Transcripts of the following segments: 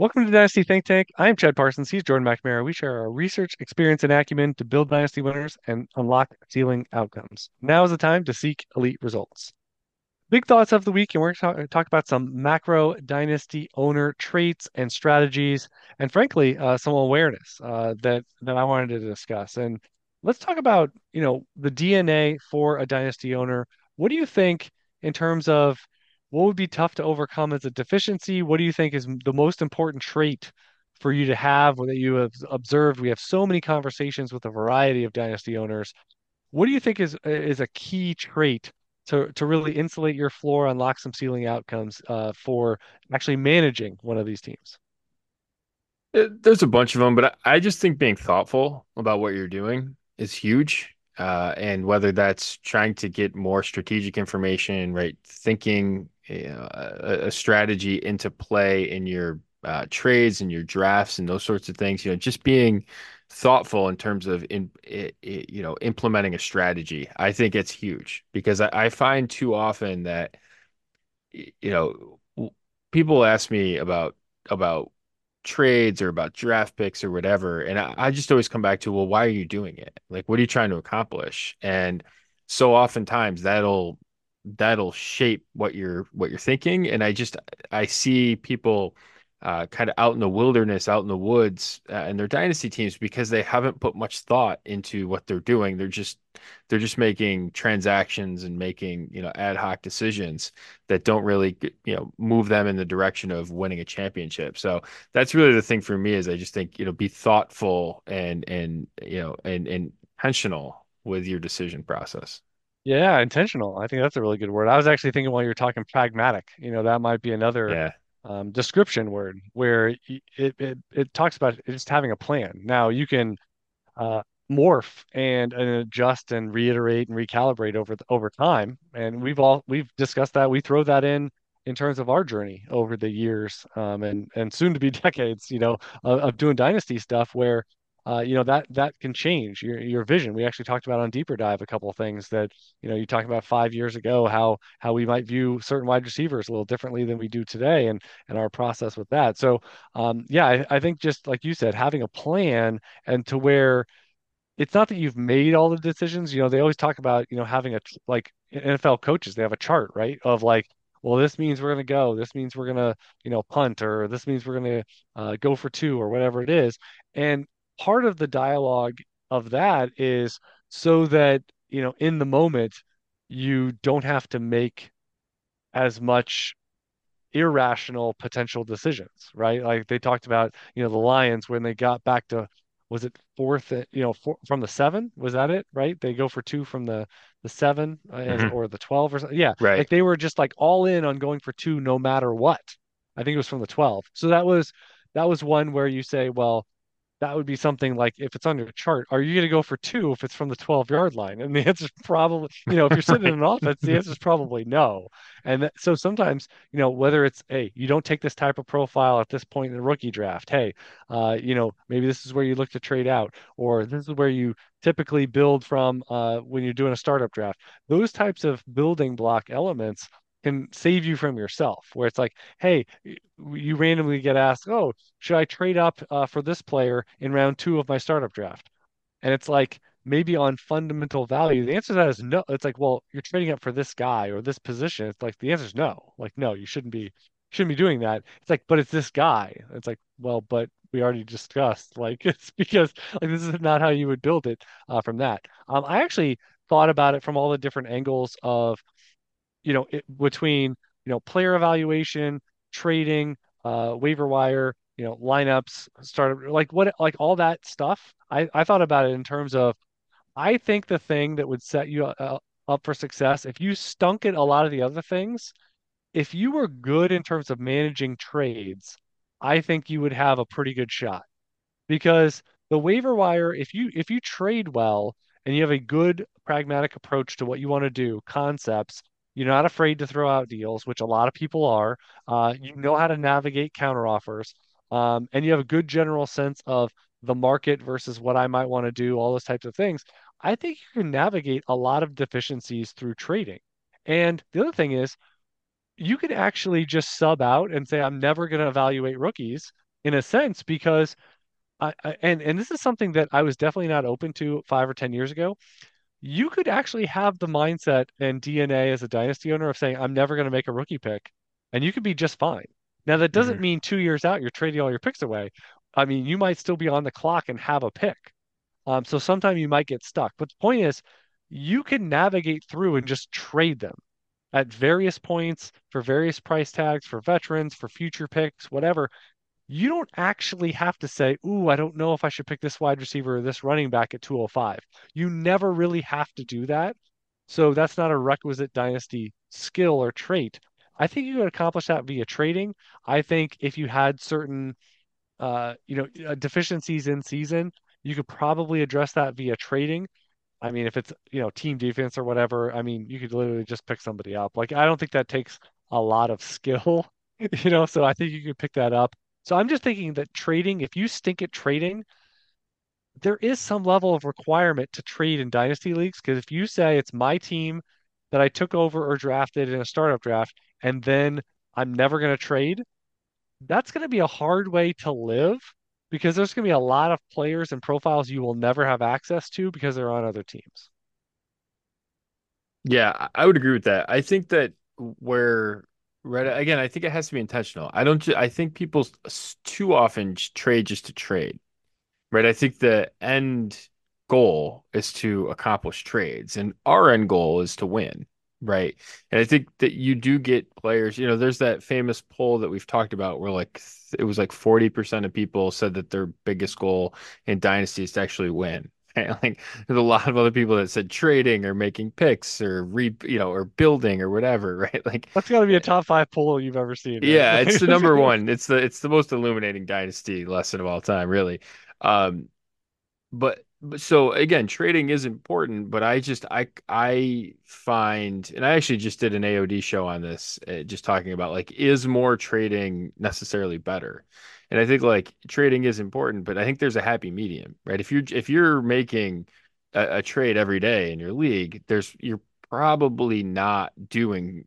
Welcome to Dynasty Think Tank. I'm Chad Parsons. He's Jordan McNamara. We share our research, experience, and acumen to build Dynasty winners and unlock ceiling outcomes. Now is the time to seek elite results. Big thoughts of the week, and we're going to talk about some macro Dynasty owner traits and strategies, and frankly, uh, some awareness uh, that that I wanted to discuss. And let's talk about you know the DNA for a Dynasty owner. What do you think in terms of what would be tough to overcome as a deficiency? What do you think is the most important trait for you to have or that you have observed? We have so many conversations with a variety of dynasty owners. What do you think is is a key trait to to really insulate your floor, unlock some ceiling outcomes uh, for actually managing one of these teams? There's a bunch of them, but I just think being thoughtful about what you're doing is huge. Uh, and whether that's trying to get more strategic information, right? Thinking a, a, strategy into play in your uh, trades and your drafts and those sorts of things. You know, just being thoughtful in terms of in it, it, you know implementing a strategy. I think it's huge because I, I find too often that you know people ask me about about trades or about draft picks or whatever and I, I, just always come back to well why are you doing it like what are you trying to accomplish and so oftentimes that'll that'll shape what you're what you're thinking and i just i see people uh, kind of out in the wilderness out in the woods uh, and their dynasty teams because they haven't put much thought into what they're doing they're just they're just making transactions and making you know ad hoc decisions that don't really you know move them in the direction of winning a championship so that's really the thing for me is i just think you know be thoughtful and and you know and, and intentional with your decision process yeah, intentional. I think that's a really good word. I was actually thinking while you were talking pragmatic, you know, that might be another yeah. Um, description word where it, it it talks about just having a plan. Now you can uh, morph and, and adjust and reiterate and recalibrate over the, over time, and we've all we've discussed that. We throw that in in terms of our journey over the years um, and and soon to be decades, you know, of, of doing dynasty stuff where uh, you know that that can change your your vision. We actually talked about on deeper dive a couple of things that you know you talked about five years ago how how we might view certain wide receivers a little differently than we do today, and and our process with that. So um, yeah, I, I think just like you said, having a plan and to where it's not that you've made all the decisions. You know, they always talk about you know having a like NFL coaches they have a chart right of like well, this means we're going to go. This means we're going to, you know, punt, or this means we're going to uh, go for two, or whatever it is. And part of the dialogue of that is so that you know in the moment you don't have to make as much irrational potential decisions right? Like they talked about you know the lions when they got back to was it fourth you know four, from the seven? Was that it right? They go for two from the the seven uh, mm-hmm. or the 12 or something yeah. Right. Like they were just like all in on going for two no matter what. I think it was from the 12 so that was that was one where you say well that would be something like if it's on your chart, are you going to go for two if it's from the 12 yard line? And the answer is probably, you know, if you're sitting in an offense, the answer is probably no. And so sometimes, you know, whether it's, hey, you don't take this type of profile at this point in the rookie draft, hey, uh, you know, maybe this is where you look to trade out, or this is where you typically build from uh, when you're doing a startup draft. Those types of building block elements can save you from yourself where it's like hey you randomly get asked oh should i trade up uh, for this player in round two of my startup draft and it's like maybe on fundamental value the answer to that is no it's like well you're trading up for this guy or this position. It's like the answer is no like no you shouldn't be shouldn't be doing that. It's like but it's this guy. It's like well but we already discussed like it's because like this is not how you would build it uh, from that. Um, i actually thought about it from all the different angles of you know, it, between you know player evaluation, trading, uh, waiver wire, you know, lineups, startup, like what, like all that stuff. I I thought about it in terms of, I think the thing that would set you uh, up for success if you stunk at a lot of the other things, if you were good in terms of managing trades, I think you would have a pretty good shot because the waiver wire, if you if you trade well and you have a good pragmatic approach to what you want to do, concepts, you're not afraid to throw out deals, which a lot of people are. Uh, you know how to navigate counteroffers. um, and you have a good general sense of the market versus what I might want to do, all those types of things, I think you can navigate a lot of deficiencies through trading. And the other thing is, you could actually just sub out and say, I'm never going to evaluate rookies in a sense, because I, I, and and this is something that I was definitely not open to five or ten years ago. You could actually have the mindset and DNA as a dynasty owner of saying, I'm never going to make a rookie pick, and you could be just fine. Now, that doesn't hmm mean two years out you're trading all your picks away. I mean, you might still be on the clock and have a pick. Um, so sometimes you might get stuck. But the point is, you can navigate through and just trade them at various points for various price tags for veterans, for future picks, whatever you don't actually have to say, Ooh, I don't know if I should pick this wide receiver or this running back at 205. You never really have to do that. So that's not a requisite dynasty skill or trait. I think you could accomplish that via trading. I think if you had certain, uh, you know, uh, deficiencies in season, you could probably address that via trading. I mean, if it's, you know, team defense or whatever, I mean, you could literally just pick somebody up. Like, I don't think that takes a lot of skill, you know, so I think you could pick that up. So I'm just thinking that trading, if you stink at trading, there is some level of requirement to trade in dynasty leagues. Because if you say it's my team that I took over or drafted in a startup draft, and then I'm never going to trade, that's going to be a hard way to live because there's going to be a lot of players and profiles you will never have access to because they're on other teams. Yeah, I would agree with that. I think that where right again, I think it has to be intentional. I don't. I think people too often trade just to trade. right? I think the end goal is to accomplish trades, and our end goal is to win, right? And I think that you do get players, you know, there's that famous poll that we've talked about where like it was like 40% of people said that their biggest goal in Dynasty is to actually win. Like there's a lot of other people that said trading or making picks or re, you know, or building or whatever, right? Like That's got to be a top five poll you've ever seen, right? yeah, it's the number one. It's the it's the most illuminating dynasty lesson of all time, really. Um, but but so again, trading is important, but I just I I find, and I actually just did an AOD show on this, uh, just talking about like is more trading necessarily better? And I think like trading is important, but I think there's a happy medium, right? If you're if you're making a, a trade every day in your league, there's you're probably not doing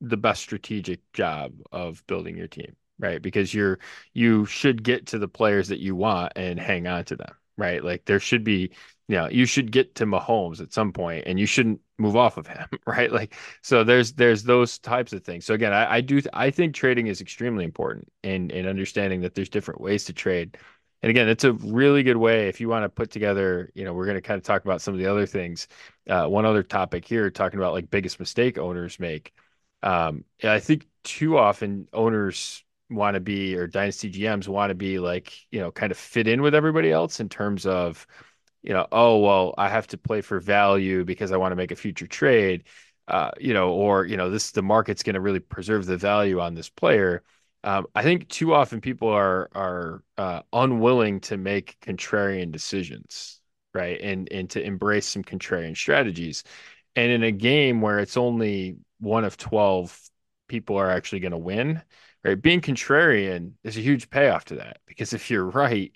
the best strategic job of building your team, right? Because you're you should get to the players that you want and hang on to them, right? Like there should be, you know, you should get to Mahomes at some point and you shouldn't move off of him, right? Like so there's there's those types of things. So again, I, I do I think trading is extremely important and and understanding that there's different ways to trade. And again, it's a really good way if you want to put together, you know, we're going to kind of talk about some of the other things. Uh, one other topic here, talking about like biggest mistake owners make um, I think too often owners want to be or dynasty GMs want to be like, you know, kind of fit in with everybody else in terms of, you know, oh, well, I have to play for value because I want to make a future trade, uh, you know, or, you know, this the market's going to really preserve the value on this player. Um, I think too often people are are uh, unwilling to make contrarian decisions, right? And and to embrace some contrarian strategies. And in a game where it's only one of 12 people are actually going to win, right? Being contrarian is a huge payoff to that because if you're right,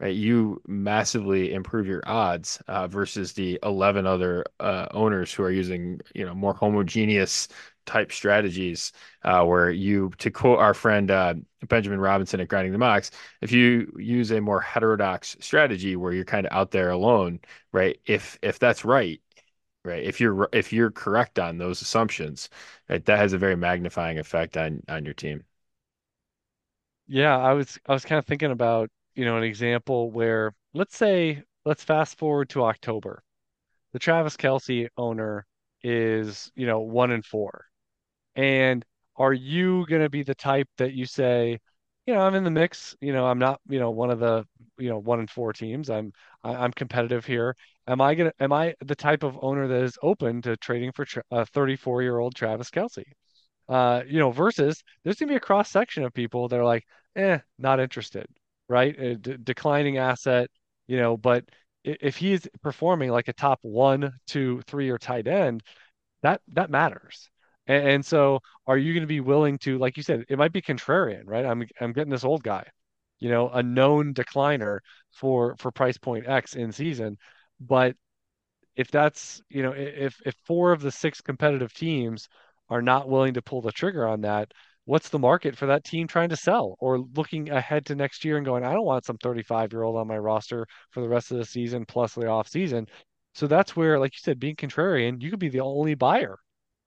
right, you massively improve your odds uh, versus the 11 other uh, owners who are using, you know, more homogeneous type strategies uh, where you, to quote our friend uh, Benjamin Robinson at Grinding the Mocks, if you use a more heterodox strategy where you're kind of out there alone, right? If if that's right, right? If you're if you're correct on those assumptions, right, that has a very magnifying effect on on your team. Yeah, I was I was kind of thinking about, you know, an example where let's say let's fast forward to October. The Travis Kelce owner is, you know, one and four. And are you going to be the type that you say, you know, I'm in the mix, you know, I'm not, you know, one of the, you know, one and four teams. I'm I'm competitive here. Am I gonna am I the type of owner that is open to trading for tra- a 34 year old Travis Kelce? Uh, you know, versus there's gonna be a cross section of people that are like, eh, not interested, right? D declining asset, you know, but if he's performing like a top one, two, three or tight end, that that matters. And, and so, are you going to be willing to, like you said, it might be contrarian, right? I'm I'm getting this old guy. you know, a known decliner for for price point X in season. But if that's, you know, if if four of the six competitive teams are not willing to pull the trigger on that, what's the market for that team trying to sell or looking ahead to next year and going, I don't want some 35 year old on my roster for the rest of the season plus the off season. So that's where, like you said, being contrarian, you could be the only buyer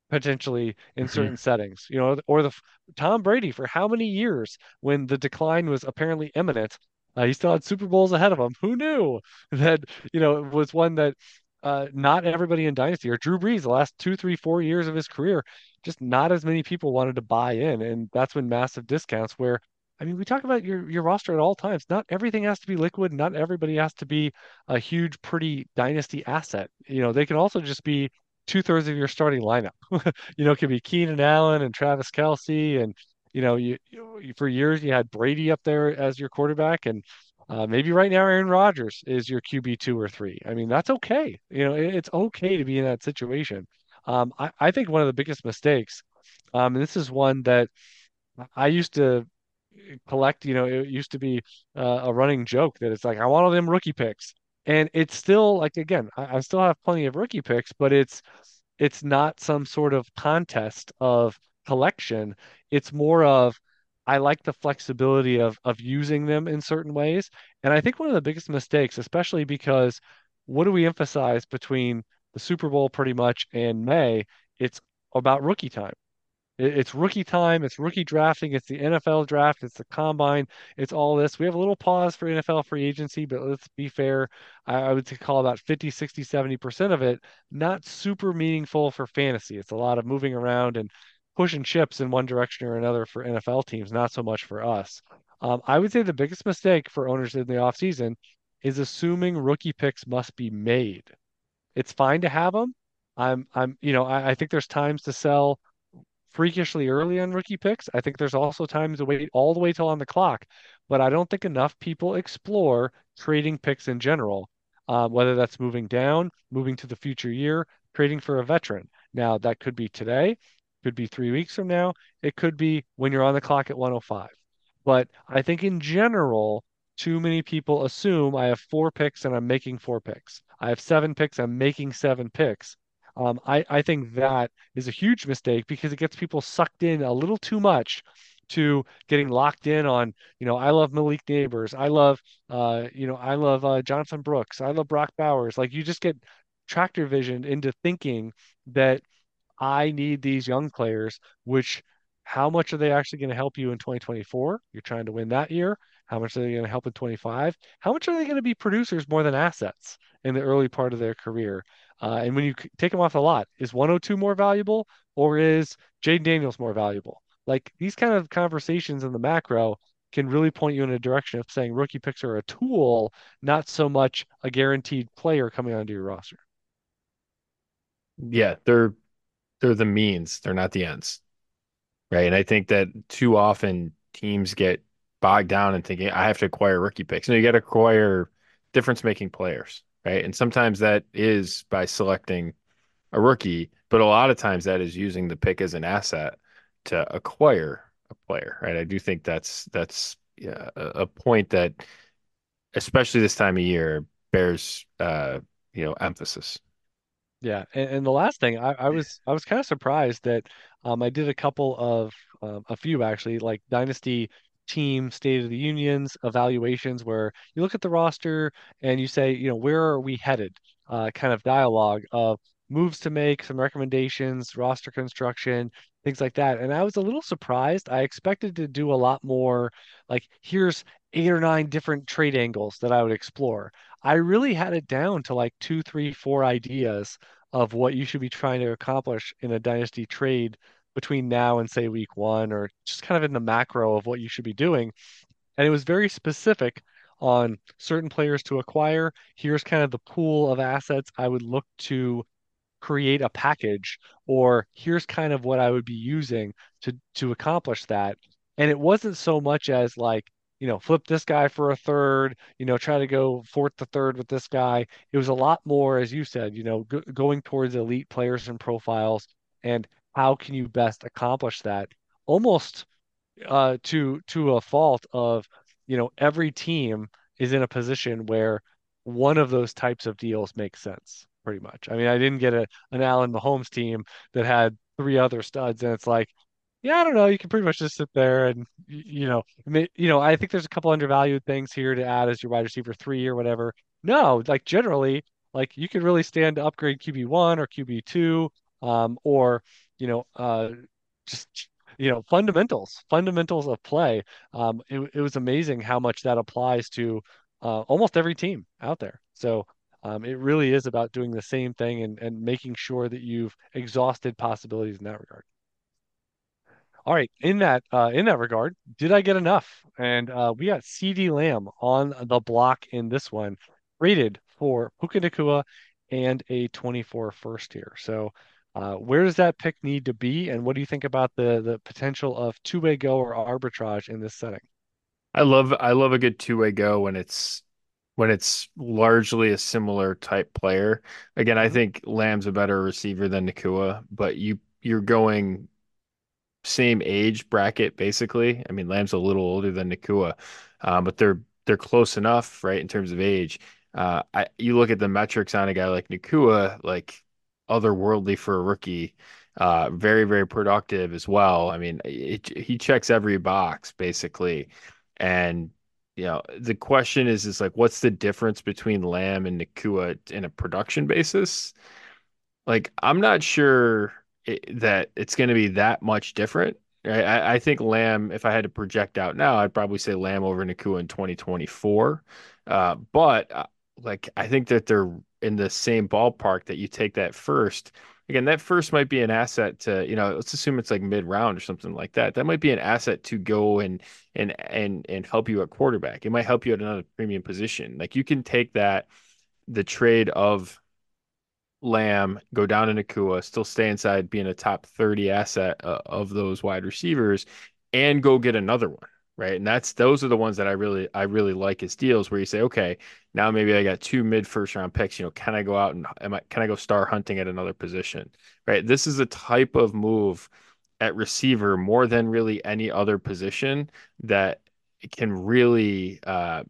potentially in hmm certain settings, you know, or the Tom Brady for how many years when the decline was apparently imminent, uh, he still had Super Bowls ahead of him. Who knew that, you know, it was one that uh, not everybody in Dynasty or Drew Brees, the last two, three, four years of his career, just not as many people wanted to buy in. And that's when massive discounts where I mean, we talk about your your roster at all times. Not everything has to be liquid. Not everybody has to be a huge, pretty dynasty asset. You know, they can also just be two thirds of your starting lineup. you know, it could be Keenan Allen and Travis Kelce, and you know, you, you for years you had Brady up there as your quarterback, and uh, maybe right now Aaron Rodgers is your QB two or three. I mean, that's okay. You know, it, it's okay to be in that situation. Um, I, I think one of the biggest mistakes, um, and this is one that I used to collect, you know, it used to be uh, a running joke that it's like, I want all them rookie picks. And it's still like, again, I, I still have plenty of rookie picks, but it's it's not some sort of contest of collection. It's more of I like the flexibility of of using them in certain ways. And I think one of the biggest mistakes, especially because what do we emphasize between the Super Bowl pretty much and May? It's about rookie time it's rookie time, it's rookie drafting, it's the NFL draft, it's the combine, it's all this. We have a little pause for NFL free agency, but let's be fair. I, would call about 50, 60, 70% of it not super meaningful for fantasy. It's a lot of moving around and pushing chips in one direction or another for NFL teams, not so much for us. Um, I would say the biggest mistake for owners in the offseason is assuming rookie picks must be made. It's fine to have them. I'm, I'm, you know, I, I think there's times to sell freakishly early on rookie picks. I think there's also times to wait all the way till on the clock, but I don't think enough people explore trading picks in general, uh, whether that's moving down, moving to the future year, trading for a veteran. Now, that could be today, could be three weeks from now, it could be when you're on the clock at 105. But I think in general, too many people assume I have four picks and I'm making four picks. I have seven picks, I'm making seven picks. Um, I, I think that is a huge mistake because it gets people sucked in a little too much to getting locked in on, you know, I love Malik Nabers. I love, uh, you know, I love uh, Jonathan Brooks. I love Brock Bowers. Like you just get tractor vision into thinking that I need these young players, which how much are they actually going to help you in 2024? You're trying to win that year. How much are they going to help in 25? How much are they going to be producers more than assets in the early part of their career? Uh, and when you take them off the lot, is 102 more valuable or is Jayden Daniels more valuable? Like these kind of conversations in the macro can really point you in a direction of saying rookie picks are a tool, not so much a guaranteed player coming onto your roster. Yeah, they're they're the means, they're not the ends. Right. And I think that too often teams get bogged down in thinking I have to acquire rookie picks. No, you got to acquire difference making players, right? And sometimes that is by selecting a rookie, but a lot of times that is using the pick as an asset to acquire a player, right? I do think that's that's yeah, a, a point that, especially this time of year, bears uh, you know emphasis. Yeah, and, and the last thing I, I was I was kind of surprised that um, I did a couple of um, a few actually like Dynasty team State of the Unions evaluations where you look at the roster and you say, you know, where are we headed? Uh, kind of dialogue of moves to make, some recommendations, roster construction, things like that. And I was a little surprised. I expected to do a lot more like here's eight or nine different trade angles that I would explore. I really had it down to like two, three, four ideas of what you should be trying to accomplish in a dynasty trade between now and say week one, or just kind of in the macro of what you should be doing. And it was very specific on certain players to acquire. Here's kind of the pool of assets I would look to create a package, or here's kind of what I would be using to to accomplish that. And it wasn't so much as like, you know, flip this guy for a third, you know, try to go fourth to third with this guy. It was a lot more, as you said, you know, go, going towards elite players and profiles and how can you best accomplish that almost uh, to to a fault of you know, every team is in a position where one of those types of deals makes sense, pretty much. I mean, I didn't get a an Allen Mahomes team that had three other studs, and it's like, yeah, I don't know. You can pretty much just sit there and you know, you know. I think there's a couple undervalued things here to add as your wide receiver three or whatever. No, like generally, like you could really stand to upgrade QB one or QB two, um, or you know, uh, just you know, fundamentals, fundamentals of play. Um, it, it was amazing how much that applies to uh, almost every team out there. So um, it really is about doing the same thing and, and making sure that you've exhausted possibilities in that regard. All right, in that uh, in that regard, did I get enough? And uh, we got CeeDee Lamb on the block in this one, rated for Puka Nacua and a 24 first here. So uh, where does that pick need to be, and what do you think about the the potential of two-way go or arbitrage in this setting? I love I love a good two-way go when it's when it's largely a similar type player. Again, I Mhm. think Lamb's a better receiver than Nacua, but you you're going same age bracket basically. I mean, Lamb's a little older than Nacua, um, but they're they're close enough, right, in terms of age. Uh, I you look at the metrics on a guy like Nacua, like otherworldly for a rookie. Uh, very, very productive as well. I mean, it, he checks every box basically, and you know the question is is like, what's the difference between Lamb and Nacua in a production basis? like I'm not sure it, that it's going to be that much different. I, I think Lamb, if I had to project out now, I'd probably say Lamb over Nacua in 2024. Uh, but uh, like I think that they're in the same ballpark that you take that first. Again, that first might be an asset to, you know, let's assume it's like mid round or something like that. That might be an asset to go and and and and help you at quarterback. It might help you at another premium position. Like you can take that the trade of Lamb, go down to Nacua, still stay inside being a top 30 asset uh, of those wide receivers, and go get another one, right? And that's those are the ones that I really I really like as deals where you say, okay, now maybe I got two mid first round picks. You know, can I go out and am I can I go star hunting at another position? Right. This is a type of move at receiver more than really any other position that can really uh,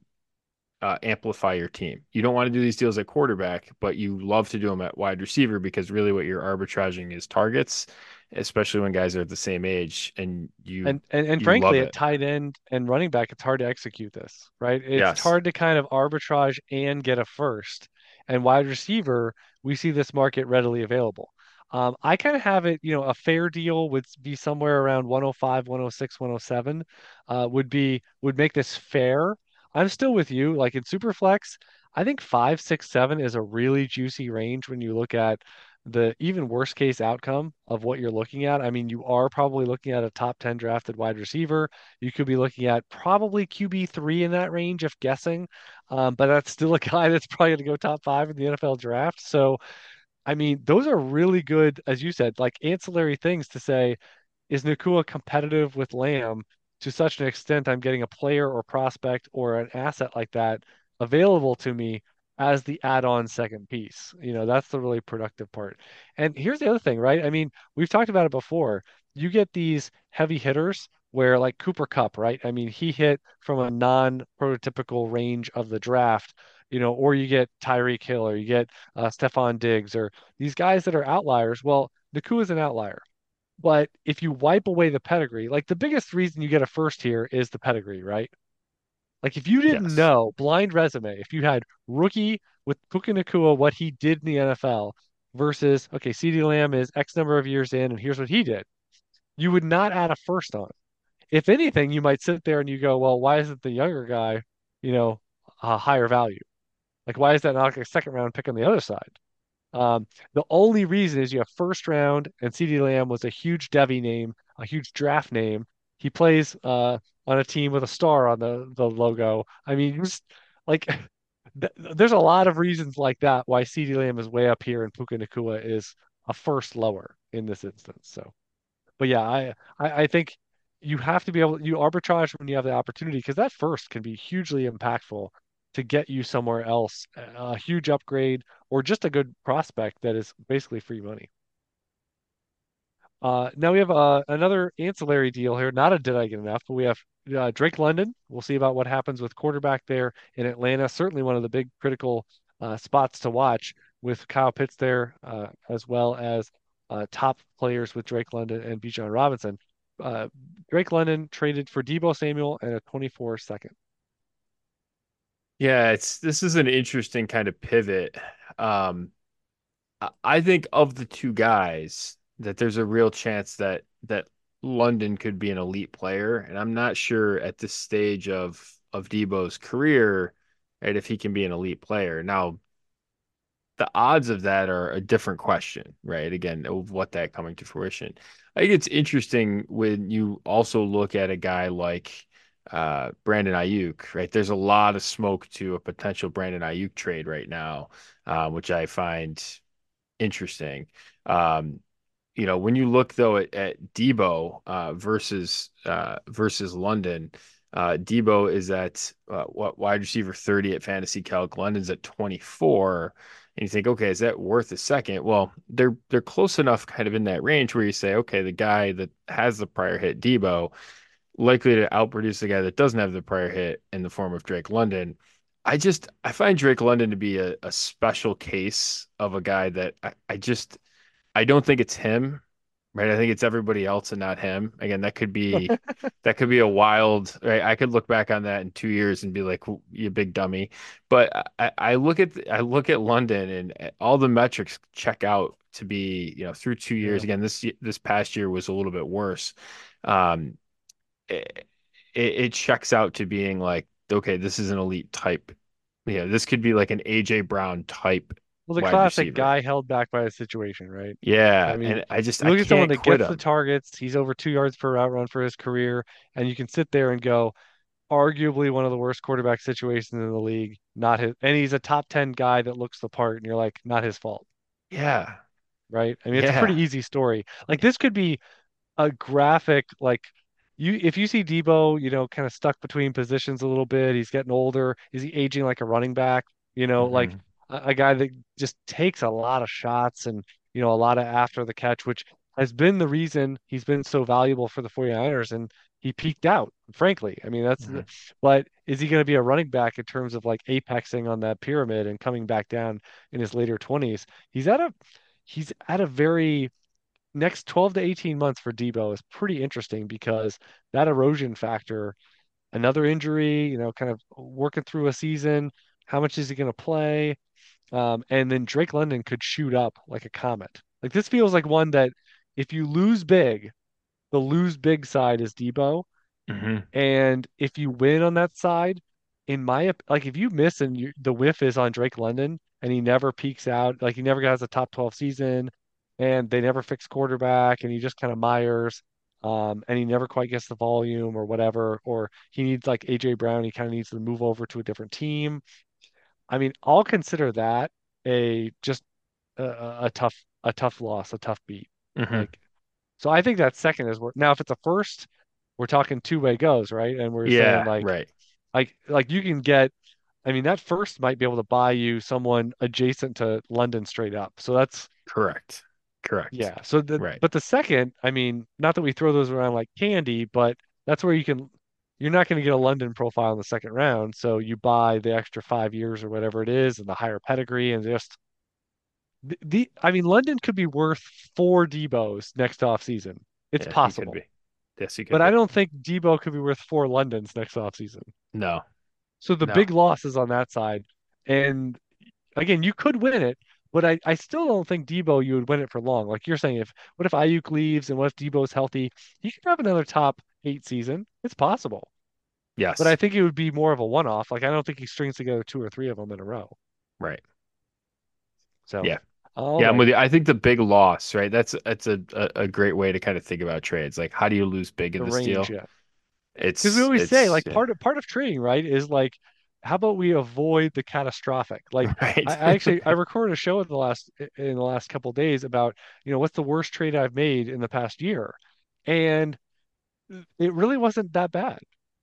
uh, amplify your team. You don't want to do these deals at quarterback, but you love to do them at wide receiver because really what you're arbitraging is targets, especially when guys are at the same age and you And, and and you frankly, at tight end and running back, it's hard to execute this, right? It's Yes. hard to kind of arbitrage and get a first. And wide receiver, we see this market readily available. Um, I kind of have it, you know, a fair deal would be somewhere around 105, 106, 107, uh, would be would make this fair. I'm still with you. Like in Superflex, I think five, six, seven is a really juicy range when you look at the even worst case outcome of what you're looking at. I mean, you are probably looking at a top 10 drafted wide receiver. You could be looking at probably QB3 in that range, if guessing. Um, but that's still a guy that's probably going to go top five in the NFL draft. So, I mean, those are really good, as you said, like ancillary things to say, is Nacua competitive with Lamb to such an extent I'm getting a player or prospect or an asset like that available to me as the add-on second piece. You know, that's the really productive part. And here's the other thing, right? I mean, we've talked about it before. You get these heavy hitters where like Cooper Kupp, right? I mean, he hit from a non-prototypical range of the draft, you know, or you get Tyreek Hill or you get uh, Stefon Diggs or these guys that are outliers. Well, Nacua is an outlier but if you wipe away the pedigree, like the biggest reason you get a first here is the pedigree, right? Like if you didn't Yes. know, blind resume, if you had rookie with Puka Nacua, what he did in the NFL versus, okay, CeeDee Lamb is X number of years in and here's what he did, you would not add a first on. If anything, you might sit there and you go, well, why isn't the younger guy, you know, a higher value? Like, why is that not like a second round pick on the other side? Um, the only reason is you have first round, and CeeDee Lamb was a huge Devy name, a huge draft name. He plays uh, on a team with a star on the the logo. I mean, just like th there's a lot of reasons like that why CeeDee Lamb is way up here and Puka Nacua is a first lower in this instance. So, but yeah, I I, I think you have to be able you arbitrage when you have the opportunity because that first can be hugely impactful to get you somewhere else, a huge upgrade or just a good prospect that is basically free money. Uh, now we have uh, another ancillary deal here. Not a did I get enough, but we have uh, Drake London. We'll see about what happens with quarterback there in Atlanta. Certainly one of the big critical uh, spots to watch with Kyle Pitts there, uh, as well as top players with Drake London and Bijan Robinson. Drake London traded for Deebo Samuel and a 24 second. Yeah, it's this is an interesting kind of pivot. Um, I think of the two guys that there's a real chance that that London could be an elite player, and I'm not sure at this stage of of Deebo's career, right, if he can be an elite player. Now, the odds of that are a different question, right? Again, of what that coming to fruition. I think it's interesting when you also look at a guy like uh, Brandon Aiyuk, right? There's a lot of smoke to a potential Brandon Aiyuk trade right now, uh, which I find interesting. Um, you know, when you look though at, at Deebo uh, versus uh, versus London, uh, Deebo is at uh, what wide receiver 30 at Fantasy Calc. London's at 24. And you think, okay, is that worth a second? Well, they're they're close enough kind of in that range where you say, okay, the guy that has the prior hit, Deebo, likely to outproduce the guy that doesn't have the prior hit in the form of Drake London. I just I find Drake London to be a, a special case of a guy that I, I just I don't think it's him, right? I think it's everybody else and not him. Again, that could be that could be a wild, right? I could look back on that in two years and be like, you big dummy. But I, I look at I look at London and all the metrics check out to be, you know, through two years. Yeah. Again, this this past year was a little bit worse. Um, it, it checks out to being like, okay, this is an elite type. Yeah, this could be like an AJ Brown type Well, the classic receiver. guy held back by a situation, right? Yeah. I mean, and I just you I look at someone that gets the targets, he's over two yards per route run for his career, and you can sit there and go, arguably one of the worst quarterback situations in the league, not his, and he's a top 10 guy that looks the part, and you're like, not his fault, Yeah, right? I mean, it's a pretty easy story. Like this could be a graphic like you if you see Deebo, you know, kind of stuck between positions a little bit, he's getting older. Is he aging like a running back? You know, like hmm a, guy that just takes a lot of shots and, you know, a lot of after the catch, which has been the reason he's been so valuable for the 49ers and he peaked out, frankly. I mean, that's the, hmm but is he going to be a running back in terms of like apexing on that pyramid and coming back down in his later 20s? He's at a he's at a very next 12 to 18 months for Deebo is pretty interesting because that erosion factor, another injury, you know, kind of working through a season, how much is he going to play? Um, and then Drake London could shoot up like a comet. Like this feels like one that if you lose big, the lose big side is Deebo. hmm And if you win on that side, in my like if you miss and you, the whiff is on Drake London and he never peaks out, like he never has a top 12 season and they never fix quarterback and he just kind of Myers um and he never quite gets the volume or whatever or he needs like AJ Brown, he kind of needs to move over to a different team. I mean, I'll consider that a just a, a tough a tough loss, a tough beat. hmm Like so I think that second is where now if it's a first, we're talking two-way goes, right? And we're saying like right. like like you can get I mean that first might be able to buy you someone adjacent to London straight up. So that's Correct. Correct. yeah. So the Right. but the second, I mean, not that we throw those around like candy, but that's where you can you're not going to get a London profile in the second round. So you buy the extra five years or whatever it is and the higher pedigree and just the, the I mean London could be worth four Deebos next off season. It's could possible. be. Yes, he But could I don't think Deebo could be worth four Londons next off season. No, So the no. big loss is on that side. And again, you could win it, but I, I still don't think Deebo you would win it for long. Like you're saying, if what if Aiyuk leaves and what if Deebo's healthy? He could have another top eight season. It's possible. Yes. But I think it would be more of a one-off. Like I don't think he strings together two or three of them in a row. Right. So Yeah. all Yeah, I'm with you. I think the big loss, right? That's that's a, a, a great way to kind of think about trades. Like, how do you lose big in The this range, deal? yeah. Because we always say like yeah. part of part of trading, right, is like how about we avoid the catastrophic? Like I, Right. I actually I recorded a show in the last in the last couple of days about, you know, what's the worst trade I've made in the past year. And it really wasn't that bad.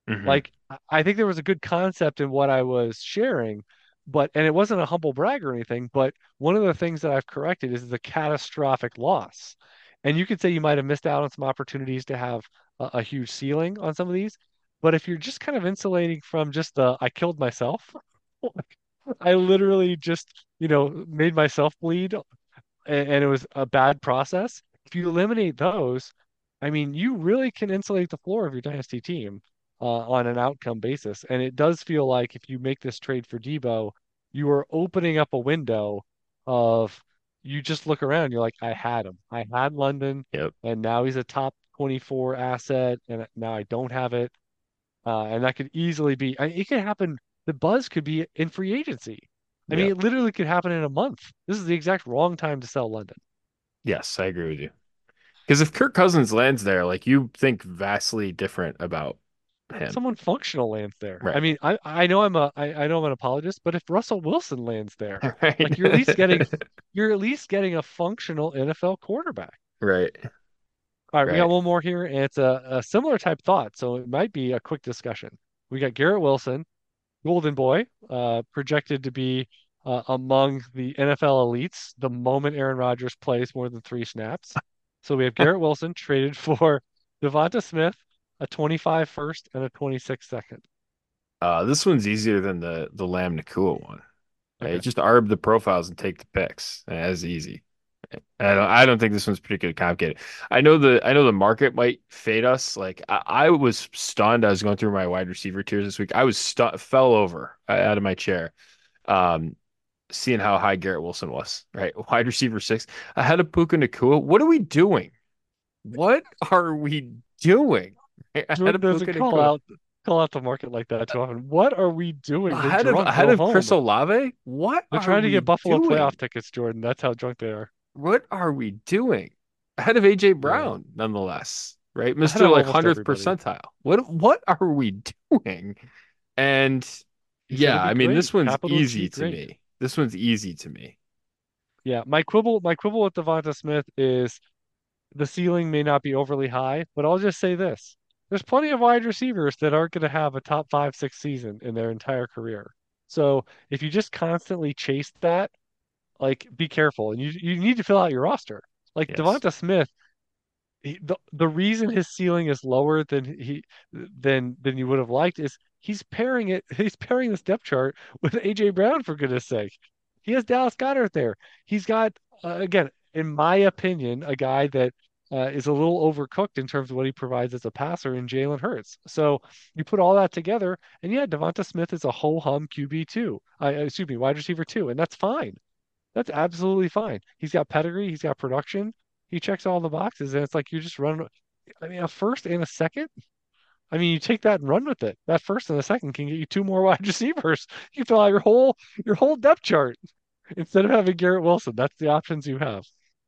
hmm Like I I think there was a good concept in what I was sharing, but and it wasn't a humble brag or anything, but one of the things that I've corrected is the catastrophic loss. And you could say you might have missed out on some opportunities to have a, a huge ceiling on some of these. But if you're just kind of insulating from just the I killed myself, I literally just, you know, made myself bleed and, and it was a bad process. If you eliminate those, I mean, you really can insulate the floor of your dynasty team uh, on an outcome basis. And it does feel like if you make this trade for Deebo, you are opening up a window of you just look around, you're like, I had him. I had London, Yep. and now he's a top 24 asset, and now I don't have it. Uh, and that could easily be, I, it could happen. The buzz could be in free agency. I mean, it literally could happen in a month. This is the exact wrong time to sell London. Yes, I agree with you. Because if Kirk Cousins lands there, like you think vastly different about him. Someone functional lands there. I mean, I, I know I'm a I, I know I'm an apologist, but if Russell Wilson lands there, Right. like you're at least getting you're at least getting a functional NFL quarterback. Right. All right, we got one more here, and it's a, a similar type thought, so it might be a quick discussion. We got Garrett Wilson, Golden Boy, uh, projected to be uh, among the NFL elites the moment Aaron Rodgers plays more than three snaps. So we have Garrett Wilson traded for Devonta Smith, a 25 first and a 26 second. Uh, this one's easier than the the Lamb Nacua one. Right? Just arb the profiles and take the picks. As easy. I don't, I don't think this one's particularly complicated. I know the I know the market might fade us. Like I, I was stunned. I was going through my wide receiver tiers this week. I was stu fell over uh, out of my chair, um, seeing how high Garrett Wilson was. Right, wide receiver six ahead of Puka Nacua. What are we doing? What are we doing? Ahead Jordan doesn't call Nacua. out call out the market like that too often. What are we doing? They're Ahead of ahead of. Chris Olave? What They're trying to get Buffalo doing? playoff tickets, Jordan. That's how drunk they are. What are we doing? Ahead of AJ Yeah. Brown, nonetheless, right? Mr. like 100th everybody. percentile. What what are we doing? And He's yeah, I mean great. this one's Capital easy to great. me. This one's easy to me. Yeah, my quibble, my quibble with Devonta Smith is the ceiling may not be overly high, but I'll just say this. There's plenty of wide receivers that aren't going to have a top five, six season in their entire career. So if you just constantly chase that, like be careful. And you you need to fill out your roster. Like Yes. Devonta Smith, he, the the reason his ceiling is lower than he than than you would have liked is he's pairing it he's pairing this depth chart with AJ Brown for goodness sake. He has Dallas Goedert there. He's got uh, again, in my opinion, a guy that uh, is a little overcooked in terms of what he provides as a passer in Jalen Hurts. So you put all that together, and yeah, Devonta Smith is a ho hum QB two. Uh, excuse me, wide receiver two, and that's fine. That's absolutely fine. He's got pedigree. He's got production. He checks all the boxes, and it's like you're just run. I mean, a first and a second. I mean, you take that and run with it. That first and a second can get you two more wide receivers. You fill out your whole your whole depth chart instead of having Garrett Wilson. That's the options you have.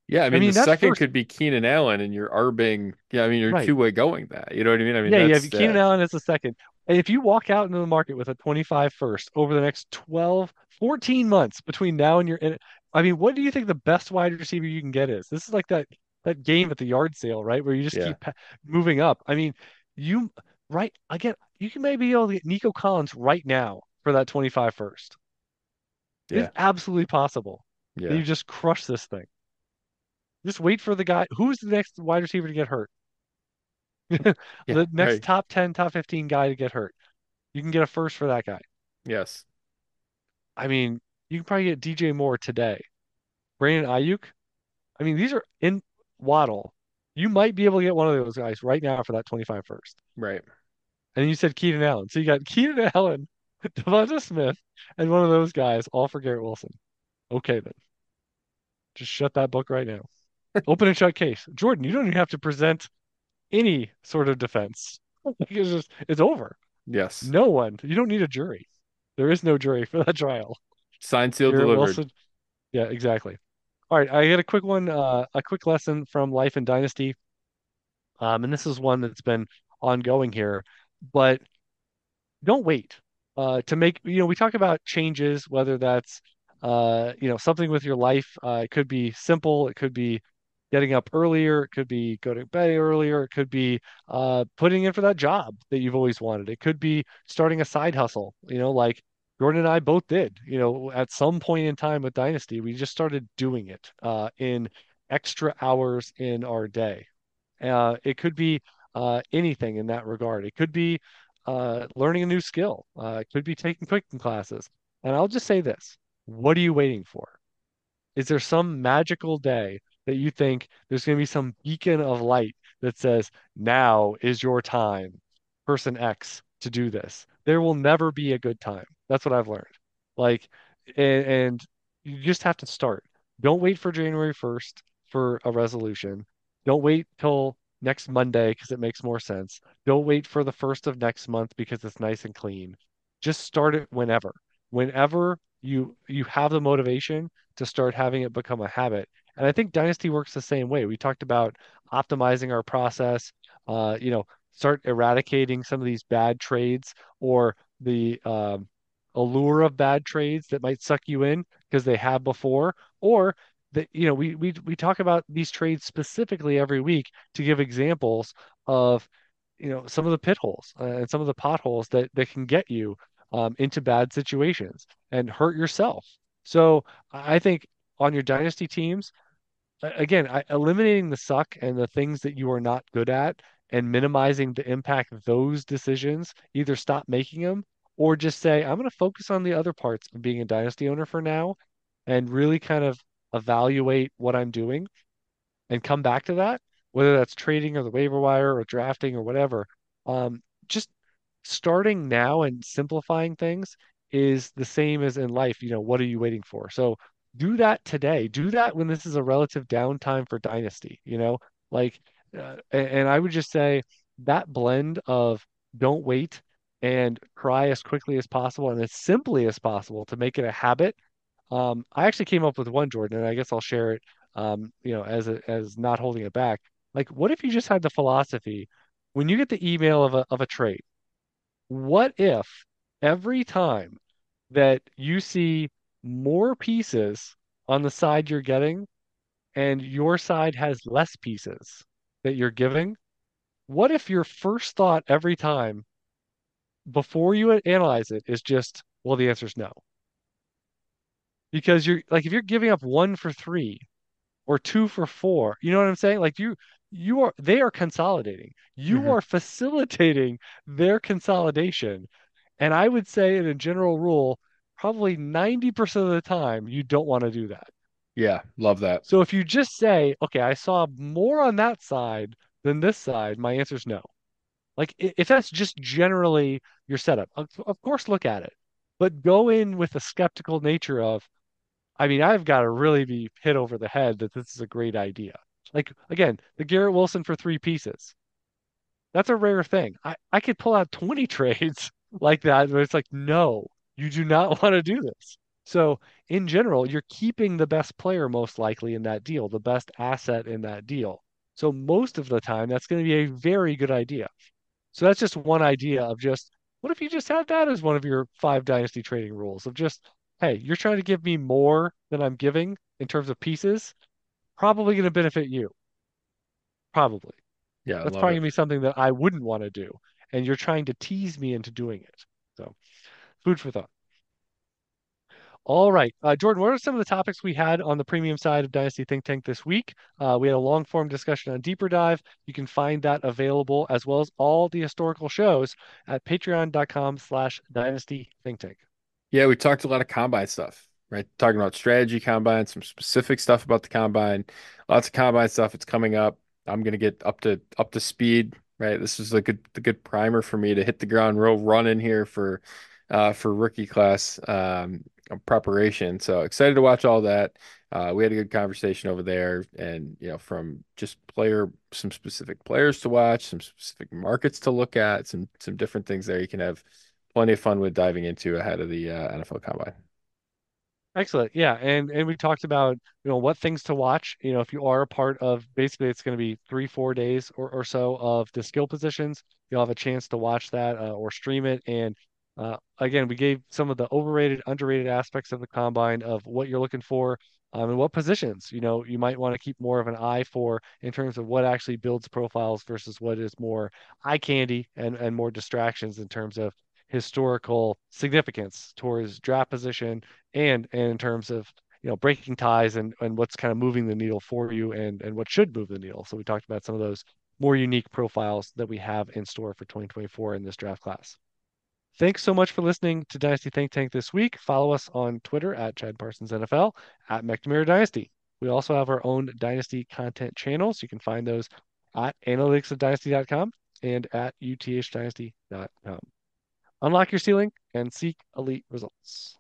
Yeah, I I mean, mean, the second first, could be Keenan Allen and you're arbing. Yeah, I mean, you're right? two-way going that. You know what I mean? I mean, Yeah, you have Keenan uh, Allen as a second. If you walk out into the market with a 25 first over the next 12, 14 months between now and your, and I mean, what do you think the best wide receiver you can get is? This is like that that game at the yard sale, right? Where you just yeah, keep pa- moving up. I mean, you right again, you can maybe be able to get Nico Collins right now for that 25 first. It's yeah, absolutely possible yeah, you just crush this thing. Just wait for the guy. Who's the next wide receiver to get hurt? yeah. The next Right. top 10, top 15 guy to get hurt. You can get a first for that guy. Yes. I mean, you can probably get DJ Moore today. Brandon Aiyuk. I mean, these are in Waddle. You might be able to get one of those guys right now for that 25 first. Right. And you said Keenan Allen. So you got Keenan Allen, Devonta Smith, and one of those guys, all for Garrett Wilson. Okay, then. Just shut that book right now. Open and shut case. Jordan, you don't even have to present any sort of defense. It's just, it's over. Yes. No one. You don't need a jury. There is no jury for that trial. Signed, sealed, Garrett delivered. Wilson. Yeah, exactly. All right, I got a quick one, uh, a quick lesson from Life and Dynasty. Um, and this is one that's been ongoing here, but don't wait uh, to make, you know, we talk about changes, whether that's, uh, you know, something with your life. Uh, it could be simple. It could be getting up earlier. It could be go to bed earlier. It could be uh, putting in for that job that you've always wanted. It could be starting a side hustle, you know, like Jordan and I both did, you know, at some point in time with Dynasty, we just started doing it uh, in extra hours in our day. Uh, it could be uh, anything in that regard. It could be uh, learning a new skill. Uh, it could be taking cooking classes. And I'll just say this: What are you waiting for? Is there some magical day that you think there's going to be some beacon of light that says, now is your time, person X, to do this? There will never be a good time. That's what I've learned. Like, and, and you just have to start. Don't wait for January 1st for a resolution. Don't wait till next Monday because it makes more sense. Don't wait for the first of next month because it's nice and clean. Just start it whenever. Whenever you you have the motivation to start having it become a habit. And I think Dynasty works the same way. We talked about optimizing our process, uh, you know, start eradicating some of these bad trades or the um, allure of bad trades that might suck you in because they have before, or that you know we we we talk about these trades specifically every week to give examples of you know some of the pit holes uh, and some of the potholes that that can get you um, into bad situations and hurt yourself. So I think on your dynasty teams, again, I, eliminating the suck and the things that you are not good at and minimizing the impact of those decisions, either stop making them or just say, I'm going to focus on the other parts of being a dynasty owner for now and really kind of evaluate what I'm doing and come back to that, whether that's trading or the waiver wire or drafting or whatever. Um, just starting now and simplifying things is the same as in life. You know, what are you waiting for? So do that today. Do that when this is a relative downtime for Dynasty, you know, like, uh, and, I would just say that blend of don't wait and cry as quickly as possible and as simply as possible to make it a habit. Um, I actually came up with one, Jordan, and I guess I'll share it, um, you know, as a, as not holding it back. Like, what if you just had the philosophy when you get the email of a of a trade? What if every time that you see more pieces on the side you're getting and your side has less pieces that you're giving, what if your first thought every time before you analyze it is just, well, the answer is no? Because you're like, if you're giving up one for three or two for four, you know what I'm saying? Like you, you are, they are consolidating. You hmm are facilitating their consolidation. And I would say, in a general rule, probably 90% of the time, you don't want to do that. Yeah, love that. So if you just say, okay, I saw more on that side than this side, my answer is no. Like if that's just generally your setup, of, course look at it, but go in with a skeptical nature of, I mean, I've got to really be hit over the head that this is a great idea. Like again, the Garrett Wilson for three pieces. That's a rare thing. I, I could pull out 20 trades like that, but it's like, no, you do not want to do this. So in general, you're keeping the best player most likely in that deal, the best asset in that deal. So most of the time, that's going to be a very good idea. So that's just one idea of just what if you just had that as one of your five dynasty trading rules of just, hey, you're trying to give me more than I'm giving in terms of pieces, probably going to benefit you. Probably. Yeah, That's probably gonna be something that I wouldn't want to do. And you're trying to tease me into doing it. So food for thought. All right. Uh, Jordan, what are some of the topics we had on the premium side of Dynasty Think Tank this week? Uh, we had a long form discussion on Deeper Dive. You can find that available as well as all the historical shows at patreon.com slash Dynasty Think Tank. Yeah, we talked a lot of combine stuff, right? Talking about strategy combine, some specific stuff about the combine, lots of combine stuff. It's coming up. I'm gonna get up to up to speed, right? This is a good the good primer for me to hit the ground real running here for uh for rookie class um preparation. So excited to watch all that. Uh, we had a good conversation over there, and you know, from just player, some specific players to watch, some specific markets to look at, some some different things there. You can have plenty of fun with diving into ahead of the uh, NFL Combine. Excellent. Yeah. And and we talked about, you know, what things to watch. You know, if you are a part of basically it's going to be three, four days or, or so of the skill positions, you'll have a chance to watch that uh, or stream it. And uh, again, we gave some of the overrated, underrated aspects of the combine of what you're looking for um, and what positions, you know, you might want to keep more of an eye for in terms of what actually builds profiles versus what is more eye candy and, and more distractions in terms of historical significance towards draft position and, and in terms of you know, breaking ties and and what's kind of moving the needle for you and and what should move the needle. So we talked about some of those more unique profiles that we have in store for 2024 in this draft class. Thanks so much for listening to Dynasty Think Tank this week. Follow us on Twitter at Chad Parsons NFL, at McNamara Dynasty. We also have our own Dynasty content channels. You can find those at analyticsofdynasty.com and at uthdynasty.com. Unlock your ceiling and seek elite results.